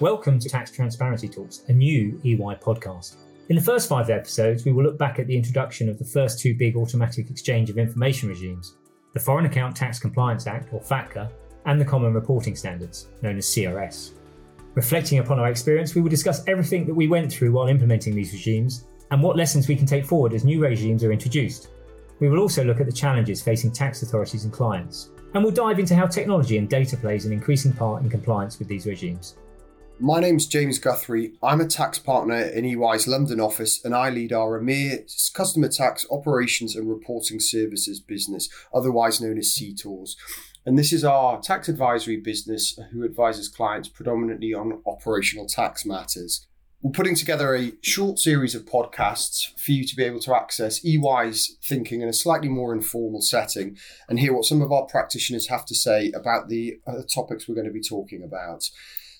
Welcome to Tax Transparency Talks, a new EY podcast. In the first five episodes, we will look back at the introduction of the first two big automatic exchange of information regimes the Foreign Account Tax Compliance Act, or FATCA, and the Common Reporting Standards, known as CRS. Reflecting upon our experience, we will discuss everything that we went through while implementing these regimes and what lessons we can take forward as new regimes are introduced. We will also look at the challenges facing tax authorities and clients, and we'll dive into how technology and data plays an increasing part in compliance with these regimes. My name's James Guthrie. I'm a tax partner in EY's London office and I lead our EMEA Customer Tax Operations and Reporting Services business, otherwise known as CTORS. And this is our tax advisory business who advises clients predominantly on operational tax matters. We're putting together a short series of podcasts for you to be able to access EY's thinking in a slightly more informal setting and hear what some of our practitioners have to say about the uh, topics we're going to be talking about.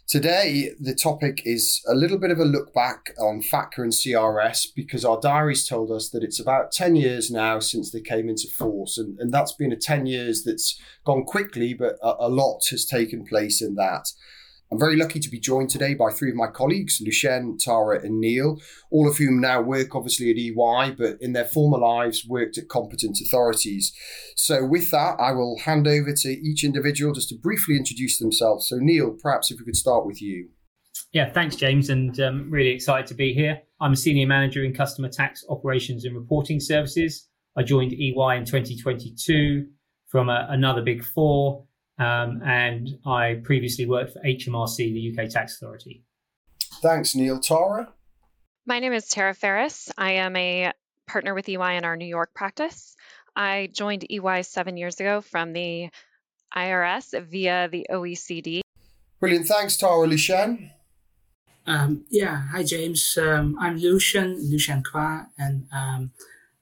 Today, the topic is a little bit of a look back on FATCA and CRS because our diaries told us that it's about 10 years now since they came into force. And, and that's been a 10 years that's gone quickly, but a, a lot has taken place in that. I'm very lucky to be joined today by three of my colleagues, Lucien, Tara, and Neil, all of whom now work obviously at EY, but in their former lives worked at competent authorities. So, with that, I will hand over to each individual just to briefly introduce themselves. So, Neil, perhaps if we could start with you. Yeah, thanks, James, and um, really excited to be here. I'm a senior manager in customer tax operations and reporting services. I joined EY in 2022 from a, another big four um, and I previously worked for HMRC, the UK Tax Authority. Thanks, Neil. Tara? My name is Tara Ferris. I am a partner with EY in our New York practice. I joined EY seven years ago from the IRS via the OECD. Brilliant. Thanks, Tara. Lu-Shen? Um, yeah, hi, James. Um, I'm Lu-Shen, Lu-Shen Qua, and um,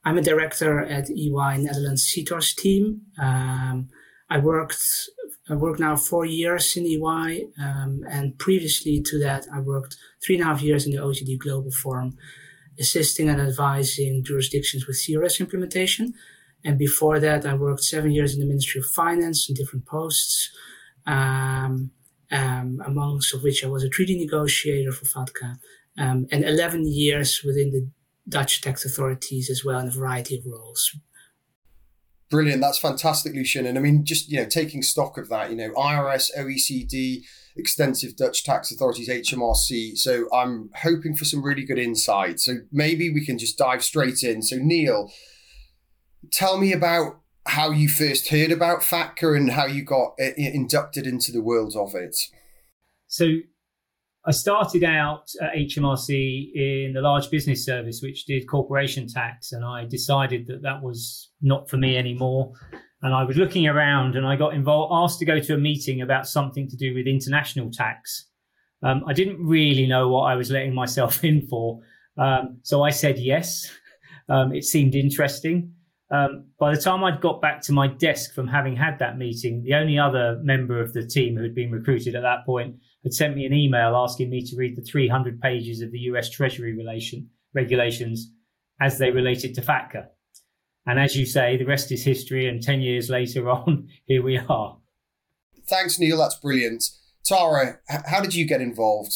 I'm a director at EY Netherlands CTORS team. Um, I worked I work now four years in EY, um, and previously to that, I worked three and a half years in the OECD Global Forum, assisting and advising jurisdictions with CRS implementation. And before that, I worked seven years in the Ministry of Finance in different posts, um, um, amongst of which I was a treaty negotiator for FATCA, um, and 11 years within the Dutch tax authorities as well in a variety of roles, Brilliant. That's fantastic, Lucian. And I mean, just, you know, taking stock of that, you know, IRS, OECD, extensive Dutch tax authorities, HMRC. So I'm hoping for some really good insight. So maybe we can just dive straight in. So, Neil, tell me about how you first heard about FATCA and how you got uh, inducted into the world of it. So I started out at HMRC in the large business service, which did corporation tax, and I decided that that was not for me anymore. And I was looking around, and I got involved, asked to go to a meeting about something to do with international tax. Um, I didn't really know what I was letting myself in for, um, so I said yes. Um, it seemed interesting. Um, by the time I'd got back to my desk from having had that meeting, the only other member of the team who had been recruited at that point had sent me an email asking me to read the 300 pages of the US Treasury relation, regulations as they related to FATCA. And as you say, the rest is history. And 10 years later on, here we are. Thanks, Neil. That's brilliant. Tara, how did you get involved?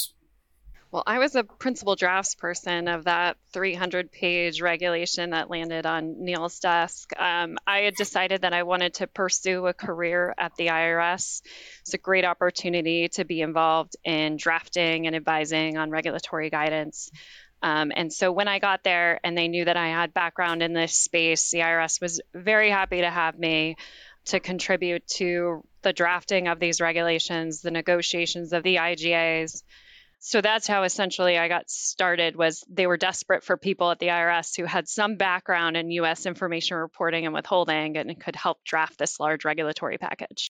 Well, I was a principal drafts person of that 300 page regulation that landed on Neil's desk. Um, I had decided that I wanted to pursue a career at the IRS. It's a great opportunity to be involved in drafting and advising on regulatory guidance. Um, and so when I got there and they knew that I had background in this space, the IRS was very happy to have me to contribute to the drafting of these regulations, the negotiations of the IGAs, so that's how essentially I got started was they were desperate for people at the IRS who had some background in US information reporting and withholding and could help draft this large regulatory package.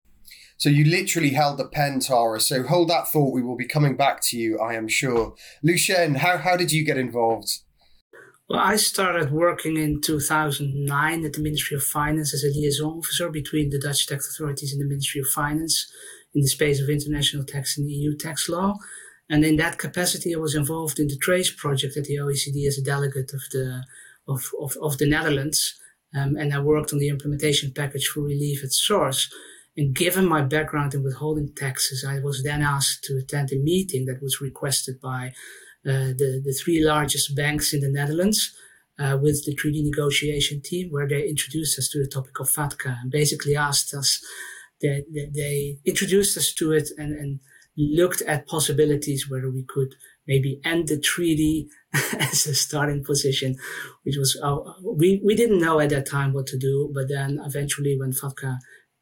So you literally held the pen, Tara. So hold that thought. We will be coming back to you, I am sure. Lucien, how, how did you get involved? Well, I started working in 2009 at the Ministry of Finance as a liaison officer between the Dutch tax authorities and the Ministry of Finance in the space of international tax and EU tax law. And in that capacity, I was involved in the TRACE project at the OECD as a delegate of the of, of, of the Netherlands. Um, and I worked on the implementation package for relief at source. And given my background in withholding taxes, I was then asked to attend a meeting that was requested by uh, the, the three largest banks in the Netherlands uh, with the treaty negotiation team, where they introduced us to the topic of FATCA and basically asked us, they, they, they introduced us to it and, and looked at possibilities whether we could maybe end the treaty as a starting position, which was, uh, we, we didn't know at that time what to do. But then eventually when FATCA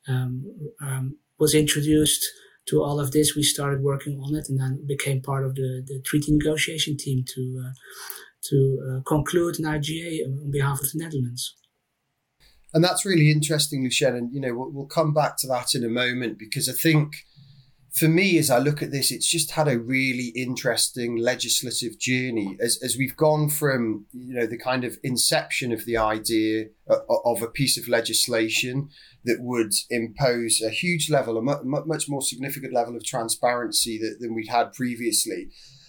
um, um, was introduced to all of this, we started working on it and then became part of the, the treaty negotiation team to, uh, to uh, conclude an IGA on behalf of the Netherlands. And that's really interesting, Lucien. And, you know, we'll, we'll come back to that in a moment because I think for me, as I look at this, it's just had a really interesting legislative journey as, as we've gone from, you know, the kind of inception of the idea of a piece of legislation that would impose a huge level, a much more significant level of transparency than we'd had previously.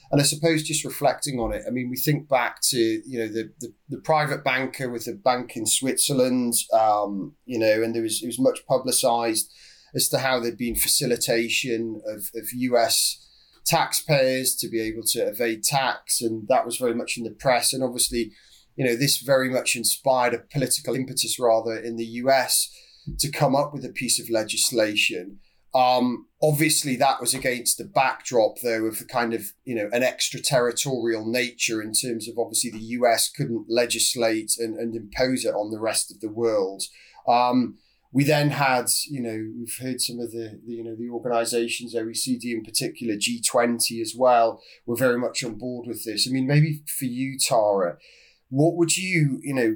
And I suppose just reflecting on it, I mean, we think back to you know the the, the private banker with a bank in Switzerland, um, you know, and there was it was much publicised as to how there'd been facilitation of, of US taxpayers to be able to evade tax, and that was very much in the press. And obviously, you know, this very much inspired a political impetus rather in the US to come up with a piece of legislation um, obviously, that was against the backdrop, though, of the kind of you know an extraterritorial nature in terms of obviously the US couldn't legislate and, and impose it on the rest of the world. Um, we then had, you know, we've heard some of the, the, you know, the organisations, OECD in particular, G20 as well, were very much on board with this. I mean, maybe for you, Tara, what would you, you know,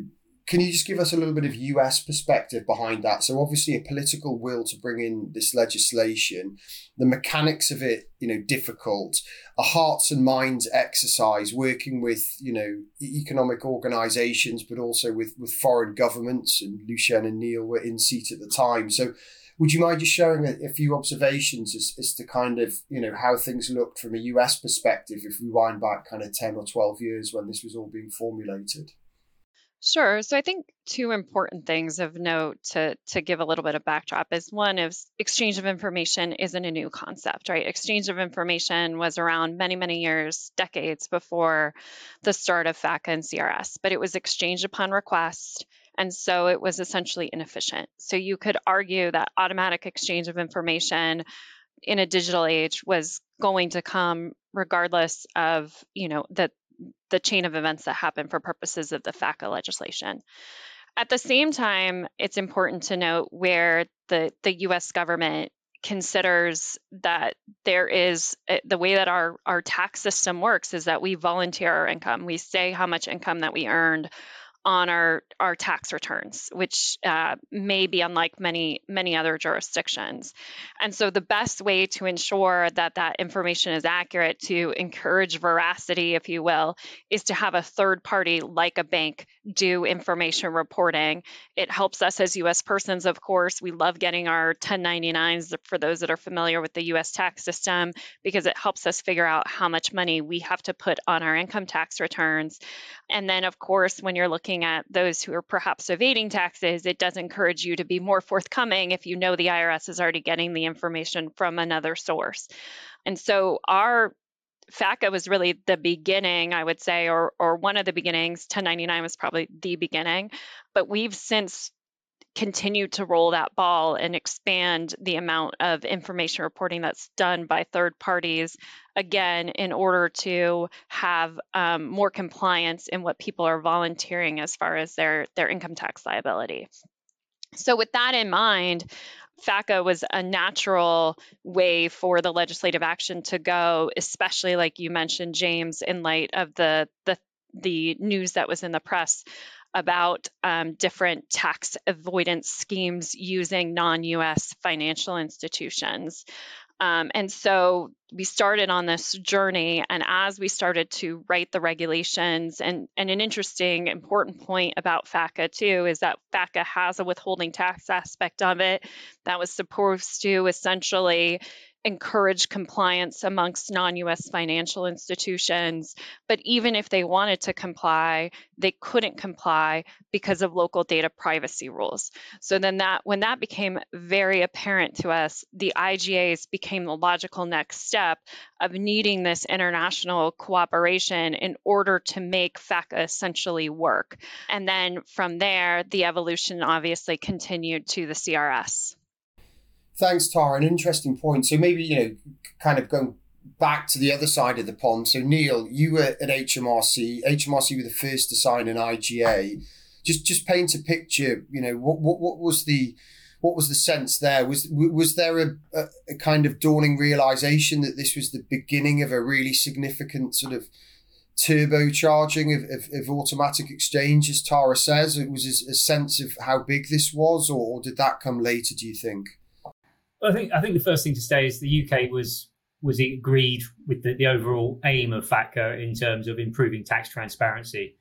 can you just give us a little bit of US perspective behind that? So obviously a political will to bring in this legislation, the mechanics of it, you know, difficult, a hearts and minds exercise, working with, you know, economic organizations, but also with, with foreign governments and Lucien and Neil were in seat at the time. So would you mind just sharing a, a, few observations as, as to kind of, you know, how things looked from a US perspective if we wind back kind of 10 or 12 years when this was all being formulated? Sure. So I think two important things of note to to give a little bit of backdrop is one is exchange of information isn't a new concept, right? Exchange of information was around many, many years, decades before the start of FATCA and CRS, but it was exchanged upon request. And so it was essentially inefficient. So you could argue that automatic exchange of information in a digital age was going to come regardless of, you know, that the chain of events that happen for purposes of the FATCA legislation. At the same time, it's important to note where the, the US government considers that there is eh, the way that our, our tax system works is that we volunteer our income. We say how much income that we earned on our our tax returns, which uh, may be unlike many many other jurisdictions. And so the best way to ensure that that information is accurate, to encourage veracity, if you will, is to have a third party like a bank do information reporting. It helps us as U.S. persons, of course. We love getting our 1099s for those that are familiar with the U.S. tax system because it helps us figure out how much money we have to put on our income tax returns. And then, of course, when you're looking looking at those who are perhaps evading taxes, it does encourage you to be more forthcoming if you know the IRS is already getting the information from another source. And so our FATCA was really the beginning, I would say, or or one of the beginnings. 1099 was probably the beginning, but we've since continue to roll that ball and expand the amount of information reporting that's done by third parties again in order to have um, more compliance in what people are volunteering as far as their their income tax liability. So with that in mind FATCA was a natural way for the legislative action to go, especially like you mentioned, James, in light of the the the news that was in the press about um, different tax avoidance schemes using non US financial institutions. Um, and so we started on this journey. And as we started to write the regulations, and, and an interesting, important point about FATCA too is that FATCA has a withholding tax aspect of it that was supposed to essentially encourage compliance amongst non US financial institutions. But even if they wanted to comply, they couldn't comply because of local data privacy rules. So then that when that became very apparent to us, the IGAs became the logical next step of needing this international cooperation in order to make FATCA essentially work. And then from there, the evolution obviously continued to the CRS. Thanks, Tara. An interesting point. So maybe, you know, kind of going back to the other side of the pond. So Neil, you were at HMRC. HMRC were the first to sign an IGA. Just just paint a picture. You know, what what, what was the what was the sense there? Was was there a, a, kind of dawning realization that this was the beginning of a really significant sort of turbocharging of, of, of, automatic exchange, as Tara says? It was a, a sense of how big this was, or, or, did that come later? Do you think? Well, I think I think the first thing to say is the UK was was agreed with the, the overall aim of FATCA in terms of improving tax transparency.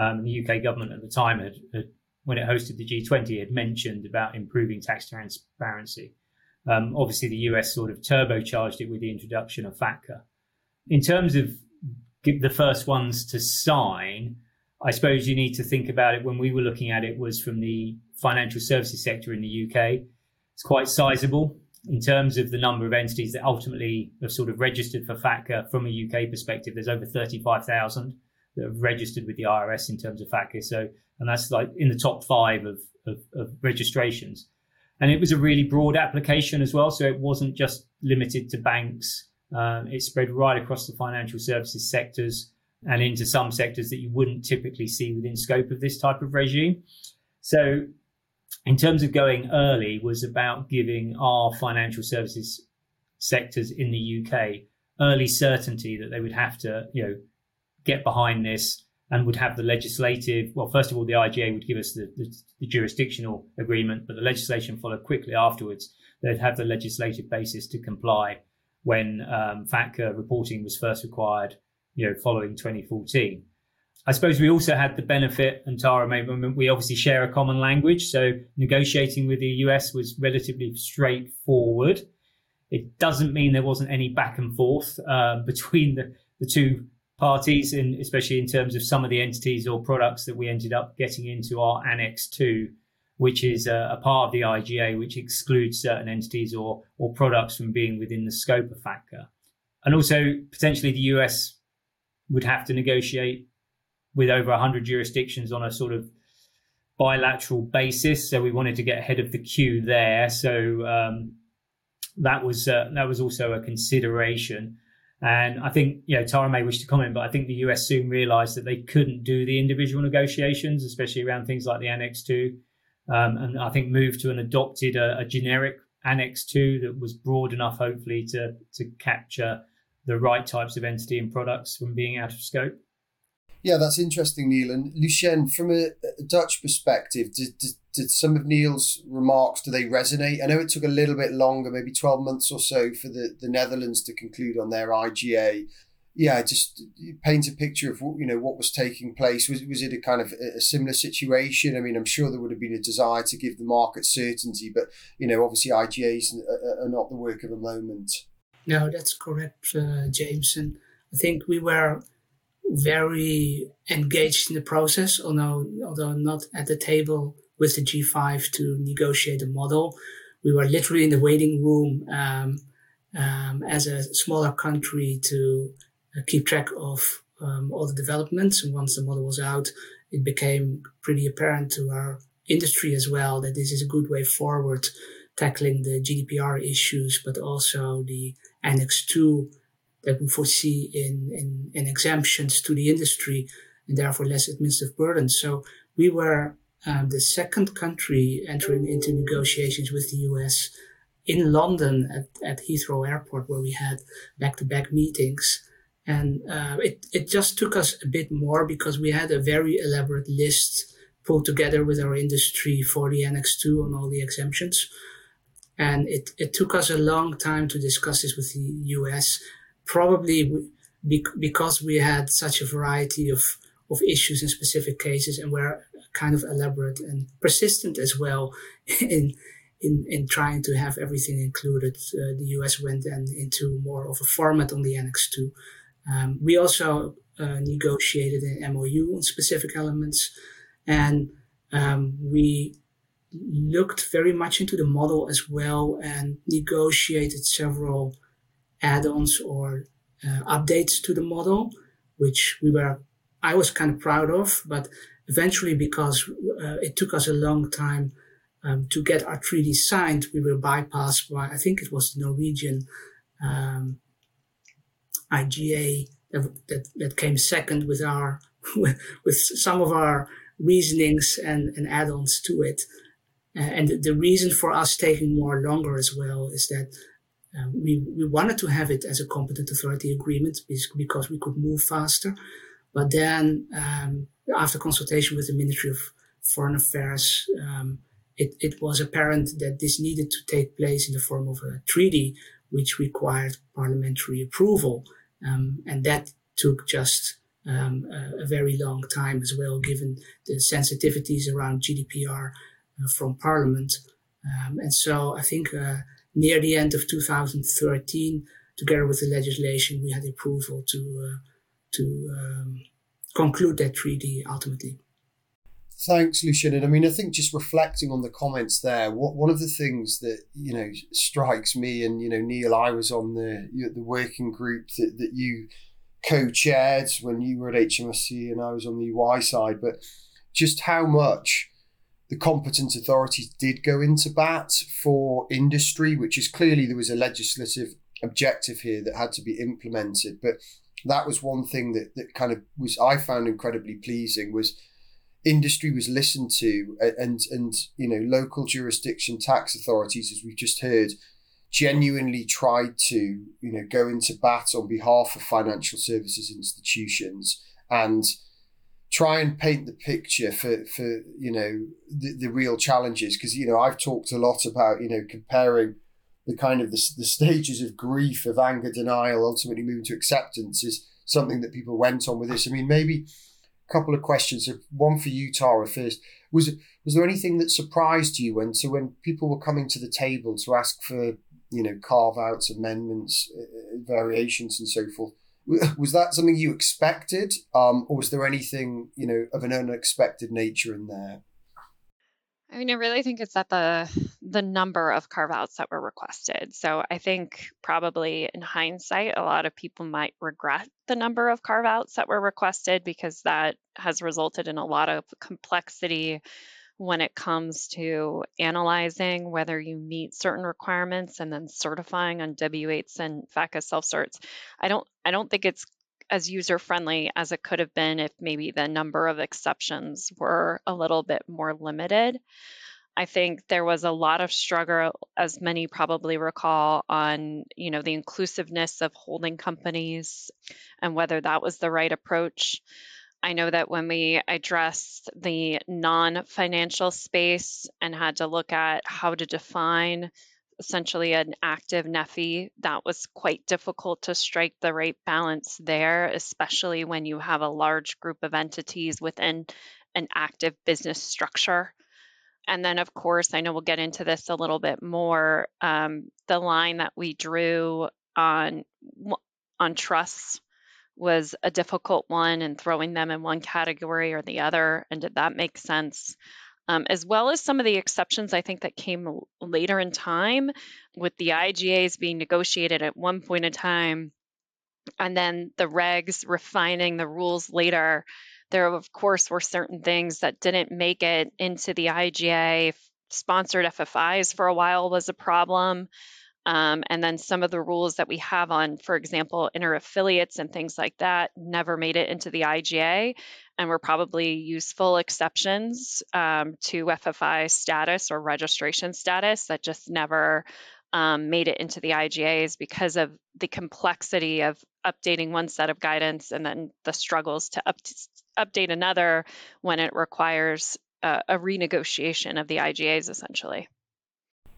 Um, the UK government at the time had, had, when it hosted the G20, had mentioned about improving tax transparency. Um, obviously, the US sort of turbocharged it with the introduction of FATCA. In terms of the first ones to sign, I suppose you need to think about it when we were looking at it was from the financial services sector in the UK. It's quite sizable in terms of the number of entities that ultimately have sort of registered for FATCA from a UK perspective. There's over 35,000 that have registered with the IRS in terms of FATCA. So, and that's like in the top five of, of, of registrations. And it was a really broad application as well. So it wasn't just limited to banks um, it spread right across the financial services sectors and into some sectors that you wouldn't typically see within scope of this type of regime. So, in terms of going early, was about giving our financial services sectors in the UK early certainty that they would have to, you know, get behind this and would have the legislative. Well, first of all, the IGA would give us the, the, the jurisdictional agreement, but the legislation followed quickly afterwards. They'd have the legislative basis to comply when um, FATCA reporting was first required, you know, following 2014. I suppose we also had the benefit, and Tara, maybe we obviously share a common language, so negotiating with the US was relatively straightforward. It doesn't mean there wasn't any back and forth uh, between the, the two parties, and especially in terms of some of the entities or products that we ended up getting into our Annex 2 which is a, a, part of the IGA, which excludes certain entities or, or products from being within the scope of FATCA. And also, potentially, the US would have to negotiate with over 100 jurisdictions on a sort of bilateral basis. So we wanted to get ahead of the queue there. So um, that was uh, that was also a consideration. And I think, you know, Tara may wish to comment, but I think the US soon realized that they couldn't do the individual negotiations, especially around things like the Annex 2 um, and I think moved to and adopted a, a, generic Annex 2 that was broad enough, hopefully, to, to capture the right types of entity and products from being out of scope. Yeah, that's interesting, Neil. And Lucien, from a, a Dutch perspective, did, did, did, some of Neil's remarks, do they resonate? I know it took a little bit longer, maybe 12 months or so for the, the Netherlands to conclude on their IGA yeah, just paint a picture of you know what was taking place. Was was it a kind of a similar situation? I mean, I'm sure there would have been a desire to give the market certainty, but you know, obviously IGAs are not the work of a moment. No, that's correct, uh, James. And I think we were very engaged in the process, although although not at the table with the G5 to negotiate a model. We were literally in the waiting room um, um, as a smaller country to uh, keep track of um, all the developments. And once the model was out, it became pretty apparent to our industry as well that this is a good way forward tackling the GDPR issues, but also the Annex 2 that we foresee in, in, in exemptions to the industry and therefore less administrative burden. So we were um, the second country entering into negotiations with the US in London at, at Heathrow Airport, where we had back to back meetings. And uh, it, it just took us a bit more because we had a very elaborate list pulled together with our industry for the Annex 2 on all the exemptions. And it, it took us a long time to discuss this with the US, probably because we had such a variety of, of issues in specific cases and were kind of elaborate and persistent as well in, in, in trying to have everything included, uh, the US went then into more of a format on the Annex 2. Um, we also uh, negotiated an MOU on specific elements, and um, we looked very much into the model as well and negotiated several add-ons or uh, updates to the model, which we were I was kind of proud of, but eventually because uh, it took us a long time um, to get our treaty signed, we were bypassed by I think it was the Norwegian um, IGA that, that, that came second with our with, some of our reasonings and, and add-ons to it. And the, reason for us taking more longer as well is that uh, we, we wanted to have it as a competent authority agreement because we could move faster. But then, um, after consultation with the Ministry of Foreign Affairs, um, it, it was apparent that this needed to take place in the form of a treaty, which required parliamentary approval. Um, and that took just um, a, a, very long time as well, given the sensitivities around GDPR uh, from Parliament. Um, and so I think uh, near the end of 2013, together with the legislation, we had approval to uh, to um, conclude that treaty ultimately. Thanks, Lucian. And I mean, I think just reflecting on the comments there, what one of the things that you know strikes me, and you know, Neil, I was on the the working group that that you co-chaired when you were at HMRC, and I was on the EY side, but just how much the competent authorities did go into bat for industry, which is clearly there was a legislative objective here that had to be implemented. But that was one thing that, that kind of was I found incredibly pleasing was industry was listened to and and you know local jurisdiction tax authorities as we've just heard genuinely tried to you know go into bat on behalf of financial services institutions and try and paint the picture for for you know the, the real challenges. Because you know I've talked a lot about you know comparing the kind of the, the stages of grief of anger denial ultimately moving to acceptance is something that people went on with this. I mean maybe a couple of questions. One for you Tara first. Was was there anything that surprised you when so when people were coming to the table to ask for you know carve outs amendments uh, variations and so forth was that something you expected, um, or was there anything you know of an unexpected nature in there? I mean, I really think it's at the the number of carve outs that were requested. So I think probably in hindsight, a lot of people might regret the number of carve outs that were requested because that has resulted in a lot of complexity when it comes to analyzing whether you meet certain requirements and then certifying on W8s and FATCA self-certs. I don't I don't think it's as user friendly as it could have been if maybe the number of exceptions were a little bit more limited. I think there was a lot of struggle, as many probably recall, on you know the inclusiveness of holding companies and whether that was the right approach. I know that when we addressed the non financial space and had to look at how to define essentially an active NFFE, that was quite difficult to strike the right balance there, especially when you have a large group of entities within an active business structure. And then, of course, I know we'll get into this a little bit more. Um, the line that we drew on on trusts was a difficult one and throwing them in one category or the other. And did that make sense? Um, as well as some of the exceptions I think that came later in time with the IGAs being negotiated at one point in time and then the regs refining the rules later. There, of course, were certain things that didn't make it into the IGA. Sponsored FFIs for a while was a problem. Um, and then some of the rules that we have on, for example, inter affiliates and things like that never made it into the IGA and were probably useful exceptions um, to FFI status or registration status that just never um, made it into the IGAs because of the complexity of updating one set of guidance and then the struggles to up- update another when it requires a renegotiation of the IGAs essentially.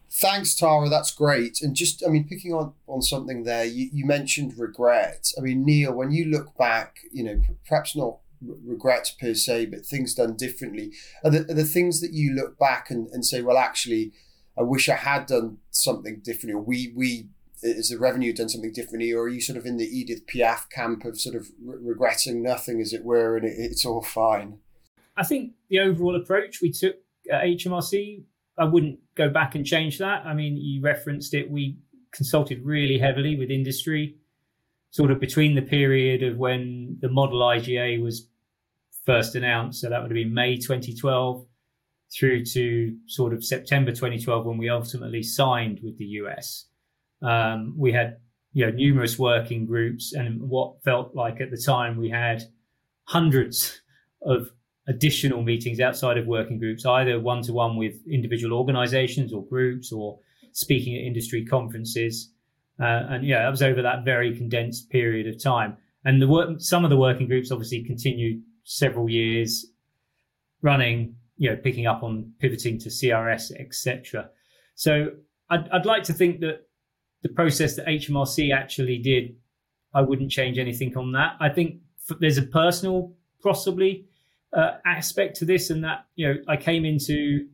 Thanks, Tara. That's great. And just, I mean, picking on on something there, you, you mentioned regret. I mean, Neil, when you look back, you know, perhaps not regrets per se, but things done differently, are the, are the things that you look back and, and say, well, actually, I wish I had done something differently, or we we is the revenue done something differently, or are you sort of in the Edith Piaf camp of sort of re- regretting nothing, as it were, and it, it's all fine? I think the overall approach we took at HMRC, I wouldn't go back and change that. I mean, you referenced it. We consulted really heavily with industry, sort of between the period of when the model IGA was first announced, so that would have been May 2012, through to sort of September 2012 when we ultimately signed with the US. Um, we had you know numerous working groups, and what felt like at the time we had hundreds of additional meetings outside of working groups, either one to one with individual organizations or groups or speaking at industry conferences. Uh, and yeah, that was over that very condensed period of time. And the work, some of the working groups obviously continued several years running, you know, picking up on pivoting to CRS, etc. So I'd, I'd like to think that the process that HMRC actually did, I wouldn't change anything on that. I think there's a personal, possibly, uh, aspect to this, and that you know I came into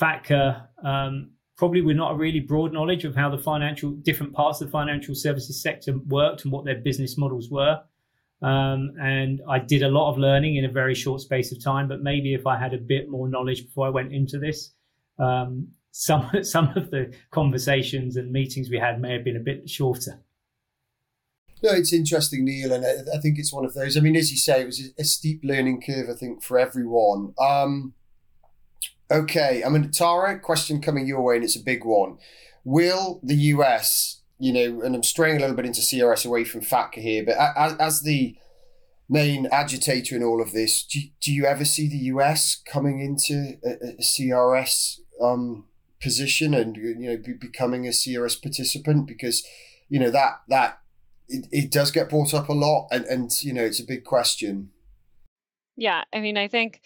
FATCA um, probably with not a really broad knowledge of how the financial different parts of the financial services sector worked and what their business models were. Um, and I did a lot of learning in a very short space of time. But maybe if I had a bit more knowledge before I went into this, um, some some of the conversations and meetings we had may have been a bit shorter. No, it's interesting, Neil, and I, think it's one of those. I mean, as you say, it was a steep learning curve, I think, for everyone. Um, okay, I mean, Tara, question coming your way, and it's a big one. Will the US, you know, and I'm straying a little bit into CRS away from FATCA here, but as, as the main agitator in all of this, do, do you ever see the US coming into a, a CRS um, position and you know be, becoming a CRS participant? Because you know that that it, it does get brought up a lot and, and you know it's a big question. Yeah i mean i think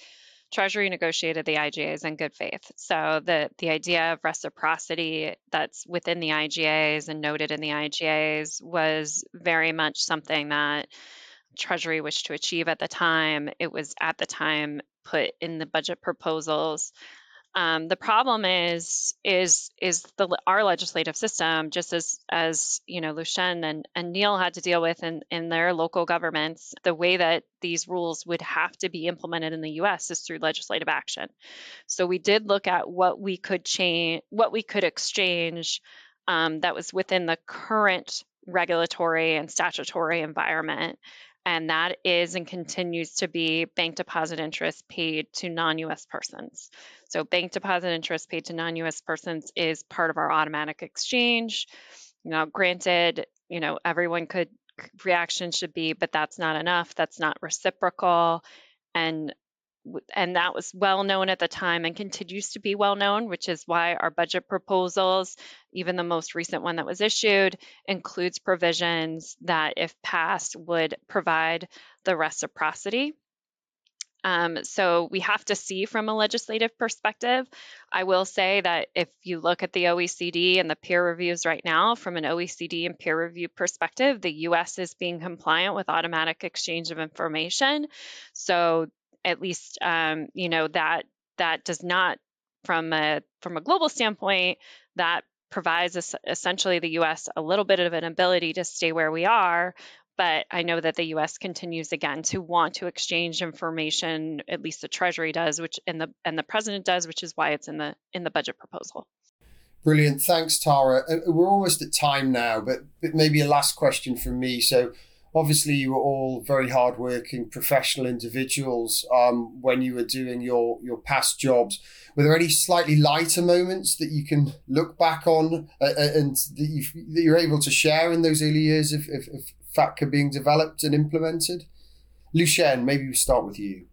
treasury negotiated the igas in good faith. So the the idea of reciprocity that's within the igas and noted in the igas was very much something that treasury wished to achieve at the time. It was at the time put in the budget proposals um, the problem is is is the our legislative system, just as as you know, Lucien and, and Neil had to deal with in, in their local governments, the way that these rules would have to be implemented in the US is through legislative action. So we did look at what we could change, what we could exchange um, that was within the current regulatory and statutory environment and that is and continues to be bank deposit interest paid to non US persons. So, bank deposit interest paid to non US persons is part of our automatic exchange. Now, granted, you know, everyone could reaction should be, but that's not enough. That's not reciprocal. And and that was well known at the time and continues to be well known, which is why our budget proposals, even the most recent one that was issued, includes provisions that, if passed, would provide the reciprocity. Um, so we have to see from a legislative perspective. I will say that if you look at the OECD and the peer reviews right now, from an OECD and peer review perspective, the US is being compliant with automatic exchange of information. So at least um, you know that that does not from a from a global standpoint that provides essentially the US a little bit of an ability to stay where we are but I know that the US continues again to want to exchange information at least the treasury does which and the and the president does which is why it's in the in the budget proposal Brilliant. Thanks, Tara. Uh, we're almost at time now, but, but maybe a last question from me. So, obviously you were all very hardworking professional individuals um, when you were doing your your past jobs. Were there any slightly lighter moments that you can look back on uh, uh and that, you, that you're able to share in those early years of, of, of FATCA being developed and implemented? Lucien, maybe we start with you.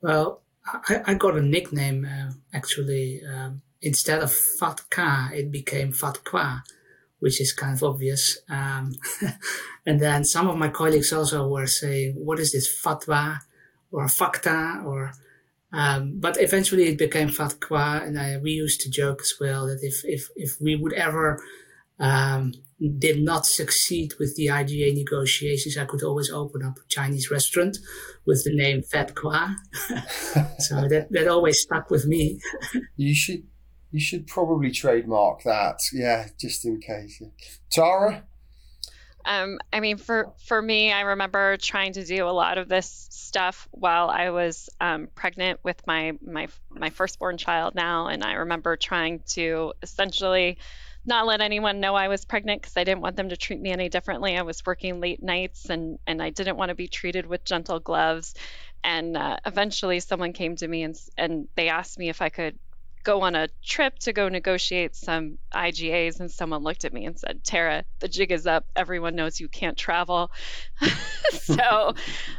Well, I, I got a nickname uh, actually. Um, instead of FATCA, it became FATQA which is kind of obvious. Um, and then some of my colleagues also were saying, what is this fatwa or fakta or, um, but eventually it became fatwa. And I, we used to joke as well that if, if, if we would ever um, did not succeed with the IGA negotiations, I could always open up a Chinese restaurant with the name Fat Kwa. so that, that always stuck with me. you should you should probably trademark that, yeah, just in case. Tara. Um, I mean, for for me, I remember trying to do a lot of this stuff while I was um, pregnant with my my my firstborn child now, and I remember trying to essentially not let anyone know I was pregnant because I didn't want them to treat me any differently. I was working late nights and and I didn't want to be treated with gentle gloves. And uh, eventually, someone came to me and and they asked me if I could go on a trip to go negotiate some IGAs, and someone looked at me and said, "Tara, the jig is up. Everyone knows you can't travel." so,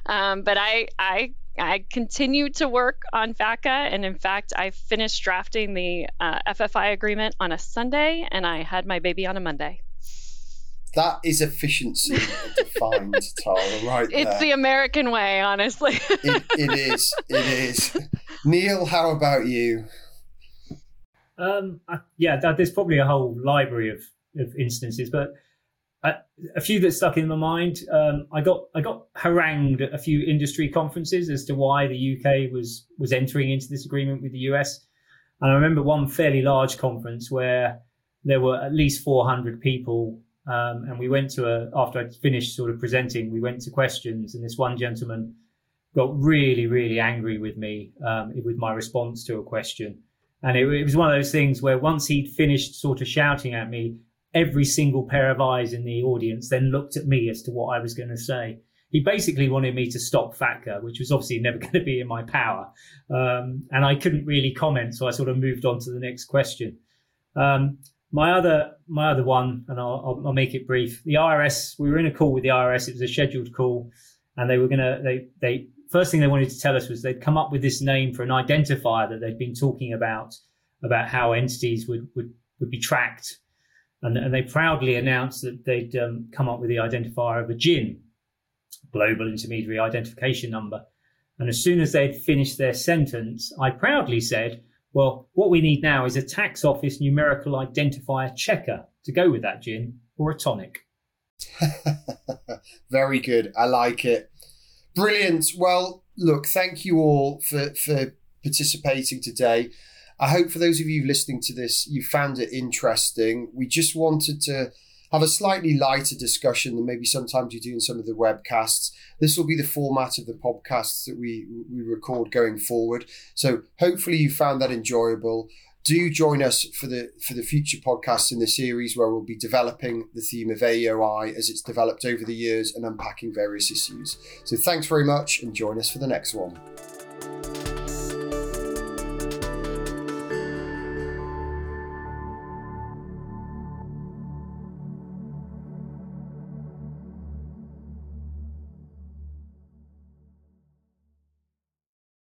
um, but I I I continued to work on FATCA, and in fact, I finished drafting the uh, FFI agreement on a Sunday, and I had my baby on a Monday. That is efficiency defined, Tara, right It's there. the American way, honestly. it, it is. It is. Neil, how about you? Um, I, yeah, there's probably a whole library of, of instances, but a few that stuck in my mind. Um, I got I got harangued at a few industry conferences as to why the UK was was entering into this agreement with the US, and I remember one fairly large conference where there were at least 400 people, um, and we went to a after I'd finished sort of presenting, we went to questions, and this one gentleman got really really angry with me um, with my response to a question. And it, it was one of those things where once he'd finished sort of shouting at me, every single pair of eyes in the audience then looked at me as to what I was going to say. He basically wanted me to stop FATCA, which was obviously never going to be in my power. Um, and I couldn't really comment, so I sort of moved on to the next question. Um, my other my other one, and I'll, I'll, I'll, make it brief. The IRS, we were in a call with the IRS. It was a scheduled call, and they were gonna they they first thing they wanted to tell us was they'd come up with this name for an identifier that they'd been talking about about how entities would would, would be tracked and, and they proudly announced that they'd um, come up with the identifier of a GIN, Global Intermediary Identification Number. And as soon as they'd finished their sentence, I proudly said, well, what we need now is a tax office numerical identifier checker to go with that gin or a tonic. Very good. I like it. Brilliant. Well, look, thank you all for, for participating today. I hope for those of you listening to this, you found it interesting. We just wanted to have a slightly lighter discussion than maybe sometimes you do in some of the webcasts. This will be the format of the podcasts that we, we record going forward. So hopefully you found that enjoyable. Do join us for the for the future podcasts in the series where we'll be developing the theme of AEOI as it's developed over the years and unpacking various issues. So thanks very much and join us for the next one.